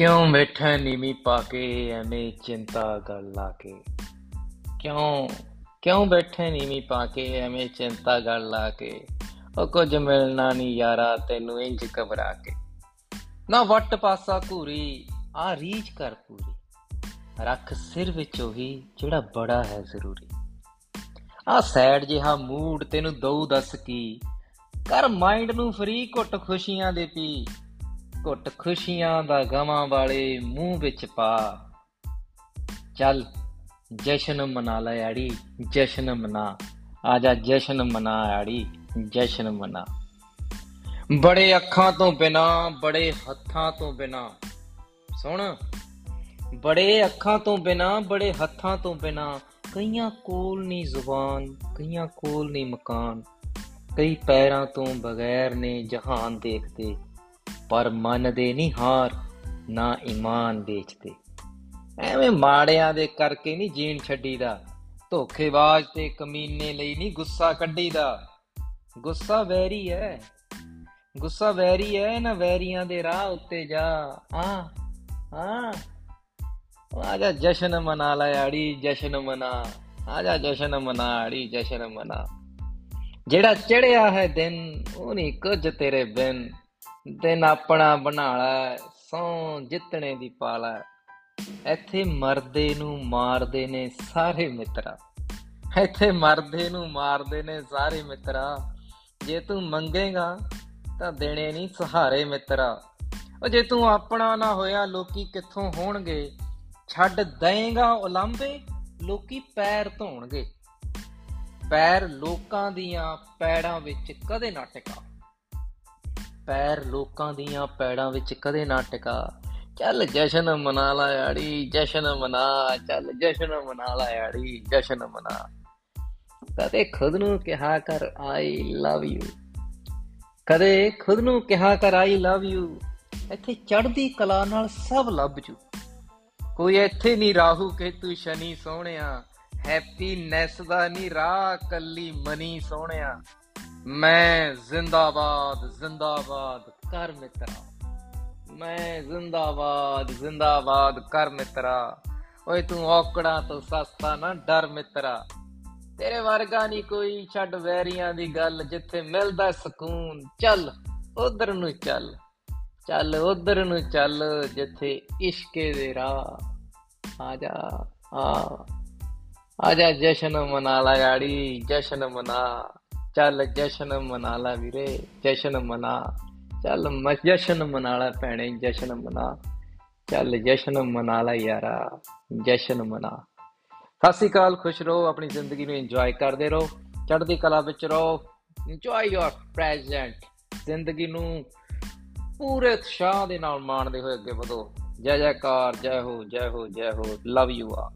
ਕਿਉਂ ਬੈਠਾ ਨੀਵੀਂ ਪਾ ਕੇ ਐਵੇਂ ਚਿੰਤਾ ਗੱਲ ਲਾ ਕੇ? ਕਿਉਂ ਕਿਉਂ ਬੈਠੇ ਨੀਵੀਂ ਪਾ ਕੇ ਐਵੇਂ ਚਿੰਤਾ ਗੱਲ ਲਾ ਕੇ? ਉਹ ਕੁਝ ਮਿਲਣਾ ਨਹੀਂ ਯਾਰਾ ਤੈਨੂੰ ਇੰਜ ਘਬਰਾ ਕੇ। ਨਾ ਵੱਟ ਪਾਸਾ ਘੂਰੀ, ਆ ਰੀਚ ਕਰ ਪੂਰੀ। ਰੱਖ ਸਿਰ ਵਿੱਚ ਉਹੀ ਜਿਹੜਾ ਬੜਾ ਹੈ ਜ਼ਰੂਰੀ। ਆ ਸੈਡ ਜਿਹਾ ਮੂਡ ਤੈਨੂੰ ਦਊ ਦੱਸ ਕੀ? ਕਰ ਮਾਈਂਡ ਨੂੰ ਫਰੀ ਘੁੱਟ ਖੁਸ਼ੀਆਂ ਦੇ ਪੀ। ਘੁੱਟ ਖੁਸ਼ੀਆਂ ਦਾ ਗਮਾਂ ਵਾਲੇ ਮੂੰਹ ਵਿੱਚ ਪਾ। ਚੱਲ, ਜਸ਼ਨ ਮਨਾ ਲੈ ਆੜੀ, ਜਸ਼ਨ ਮਨਾ। ਆਜਾ ਜਸ਼ਨ ਮਨਾ ਆੜੀ, ਜਸ਼ਨ ਮਨਾ। ਬੜੇ ਅੱਖਾਂ ਤੋਂ ਬਿਨਾ, ਬੜੇ ਹੱਥਾਂ ਤੋਂ ਬਿਨਾ। ਸੁਣ, ਬੜੇ ਅੱਖਾਂ ਤੋਂ ਬਿਨਾ, ਬੜੇ ਹੱਥਾਂ ਤੋਂ ਬਿਨਾ, ਕਈਆਂ ਕੋਲ ਨਹੀਂ ਜ਼ੁਬਾਨ, ਕਈਆਂ ਕੋਲ ਨਹੀਂ ਮਕਾਨ। ਕਈ ਪੈਰਾਂ ਤੋਂ ਬਗੈਰ ਨੇ ਜਹਾਨ ਦੇਖਦੇ। ਪਰ ਮੰਨਦੇ ਨਹੀਂ ਹਾਰ, ਨਾ ਈਮਾਨ ਵੇਚਦੇ। ਐਵੇਂ ਮਾੜਿਆਂ ਦੇ ਕਰਕੇ ਨਹੀਂ ਜੀਣ ਛੱਡੀਦਾ, ਧੋਖੇਬਾਜ਼ ਤੇ ਕਮੀਨੇ ਲਈ ਨਹੀਂ ਗੁੱਸਾ ਕੱਢੀਦਾ। ਗੁੱਸਾ ਵੈਰੀ ਹੈ ਗੁੱਸਾ ਵੈਰੀ ਹੈ ਨਾ ਵੈਰੀਆਂ ਦੇ ਰਾਹ ਉੱਤੇ ਜਾ। ਆ ਆ ਆਜਾ ਜਸ਼ਨ ਮਨਾ ਲੈ ਆੜੀ ਜਸ਼ਨ ਮਨਾ। ਆਜਾ ਜਸ਼ਨ ਮਨਾ ਆੜੀ ਜਸ਼ਨ ਮਨਾ। ਜਿਹੜਾ ਚੜਿਆ ਹੈ ਦਿਨ, ਉਹ ਨਹੀਂ ਕੁਝ ਤੇਰੇ ਬਿਨ। ਦਿਨ ਆਪਣਾ ਬਣਾ ਲੈ ਸੌ ਜਿੱਤਣੇ ਦੀ ਪਾਲਾ ਇੱਥੇ ਮਰਦੇ ਨੂੰ ਮਾਰਦੇ ਨੇ ਸਾਰੇ ਮਿੱਤਰਾ। ਇੱਥੇ ਮਰਦੇ ਨੂੰ ਮਾਰਦੇ ਨੇ ਸਾਰੇ ਮਿੱਤਰਾ। ਜੇ ਤੂੰ ਮੰਗੇਗਾ ਤਾਂ ਦੇਣੇ ਨਹੀਂ ਸਹਾਰੇ ਮਿੱਤਰਾ। ਉਹ ਜੇ ਤੂੰ ਆਪਣਾ ਨਾ ਹੋਇਆ, ਲੋਕੀ ਕਿੱਥੋਂ ਹੋਣਗੇ? ਛੱਡ ਦੇਂਗਾ ਉਲੰਬੇ ਲੋਕੀ ਪੈਰ ਧੋਣਗੇ। ਪੈਰ ਲੋਕਾਂ ਦੀਆਂ ਪੈੜਾਂ ਵਿੱਚ ਕਦੇ ਨਾ ਟਿਕਾ ਪੈਰ ਲੋਕਾਂ ਦੀਆਂ ਪੈੜਾਂ ਵਿੱਚ ਕਦੇ ਨਾ ਟਿਕਾ। ਚੱਲ ਜਸ਼ਨ ਮਨਾ ਲਾ ਯਾੜੀ ਜਸ਼ਨ ਮਨਾ, ਚੱਲ ਜਸ਼ਨ ਮਨਾ ਲਾ ਯਾੜੀ ਜਸ਼ਨ ਮਨਾ। ਕਦੇ ਖੁਦ ਨੂੰ ਕਿਹਾ ਕਰ ਆਈ ਲਵ ਯੂ ਕਦੇ ਖੁਦ ਨੂੰ ਕਿਹਾ ਕਰ ਆਈ ਲਵ ਯੂ ਇੱਥੇ ਚੜ੍ਹਦੀ ਕਲਾ ਨਾਲ ਸਭ ਲੱਭ ਜੂ। ਕੋਈ ਇੱਥੇ ਨਹੀਂ ਰਾਹੂ ਕਿ ਤੂੰ ਸ਼ਨੀ ਸੋਹਣਿਆ। ਹੈਪੀਨੈਸ ਦਾ ਨਹੀਂ ਰਾਹ, ਕੱਲੀ ਮਨੀ ਸੋਹਣਿਆ। ਮੈਂ ਜ਼ਿੰਦਾਬਾਦ ਜ਼ਿੰਦਾਬਾਦ ਕਰ ਮਿੱਤਰਾ। ਮੈਂ ਜ਼ਿੰਦਾਬਾਦ ਜ਼ਿੰਦਾਬਾਦ ਕਰ ਮਿੱਤਰਾ। ਓਏ ਤੂੰ ਔਕੜਾ ਤੋਂ ਸਸਤਾ ਨਾ ਡਰ ਮਿੱਤਰਾ। ਤੇਰੇ ਵਰਗਾ ਨਹੀਂ ਕੋਈ ਛੱਡ ਵੈਰੀਆਂ ਦੀ ਗੱਲ ਜਿੱਥੇ ਮਿਲਦਾ ਸਕੂਨ। ਚੱਲ, ਉਧਰ ਨੂੰ ਚੱਲ। ਚੱਲ, ਉਧਰ ਨੂੰ ਚੱਲ, ਜਿੱਥੇ ਇਸ਼ਕੇ ਦੇ ਰਾਹ। ਆ ਜਾ, ਆ। ਆ ਜਾ ਜਸ਼ਨ ਮਨਾ ਲਾ ਯਾੜੀ ਜਸ਼ਨ ਮਨਾ। ਚੱਲ ਜਸ਼ਨ ਮਨਾ ਲਾ ਵੀਰੇ, ਜਸ਼ਨ ਮਨਾ। ਚੱਲ ਮ, ਜਸ਼ਨ ਮਨਾ ਲਾ ਭੈਣੇ, ਜਸ਼ਨ ਮਨਾ। ਚੱਲ ਜਸ਼ਨ ਮਨਾ ਲਾ ਯਾਰਾ, ਜਸ਼ਨ ਮਨਾ। ਸਤਿ ਸ਼੍ਰੀ ਅਕਾਲ, ਖੁਸ਼ ਰਹੋ, ਆਪਣੀ ਜ਼ਿੰਦਗੀ ਨੂੰ ਇੰਜੋਏ ਕਰਦੇ ਰਹੋ, ਚੜ੍ਹਦੀ ਕਲਾ ਵਿੱਚ ਰਹੋ। ਇੰਜੋਏ ਯੋਰ ਪ੍ਰੈਜ਼ੈਂਟ ਜ਼ਿੰਦਗੀ ਨੂੰ ਪੂਰੇ ਉਤਸ਼ਾਹ ਦੇ ਨਾਲ ਮਾਣਦੇ ਹੋਏ ਅੱਗੇ ਵਧੋ। ਜੈ ਜੈਕਾਰ, ਜੈ ਹੋ ਜੈ ਹੋ ਜੈ ਹੋ ਲਵ ਯੂ ਆ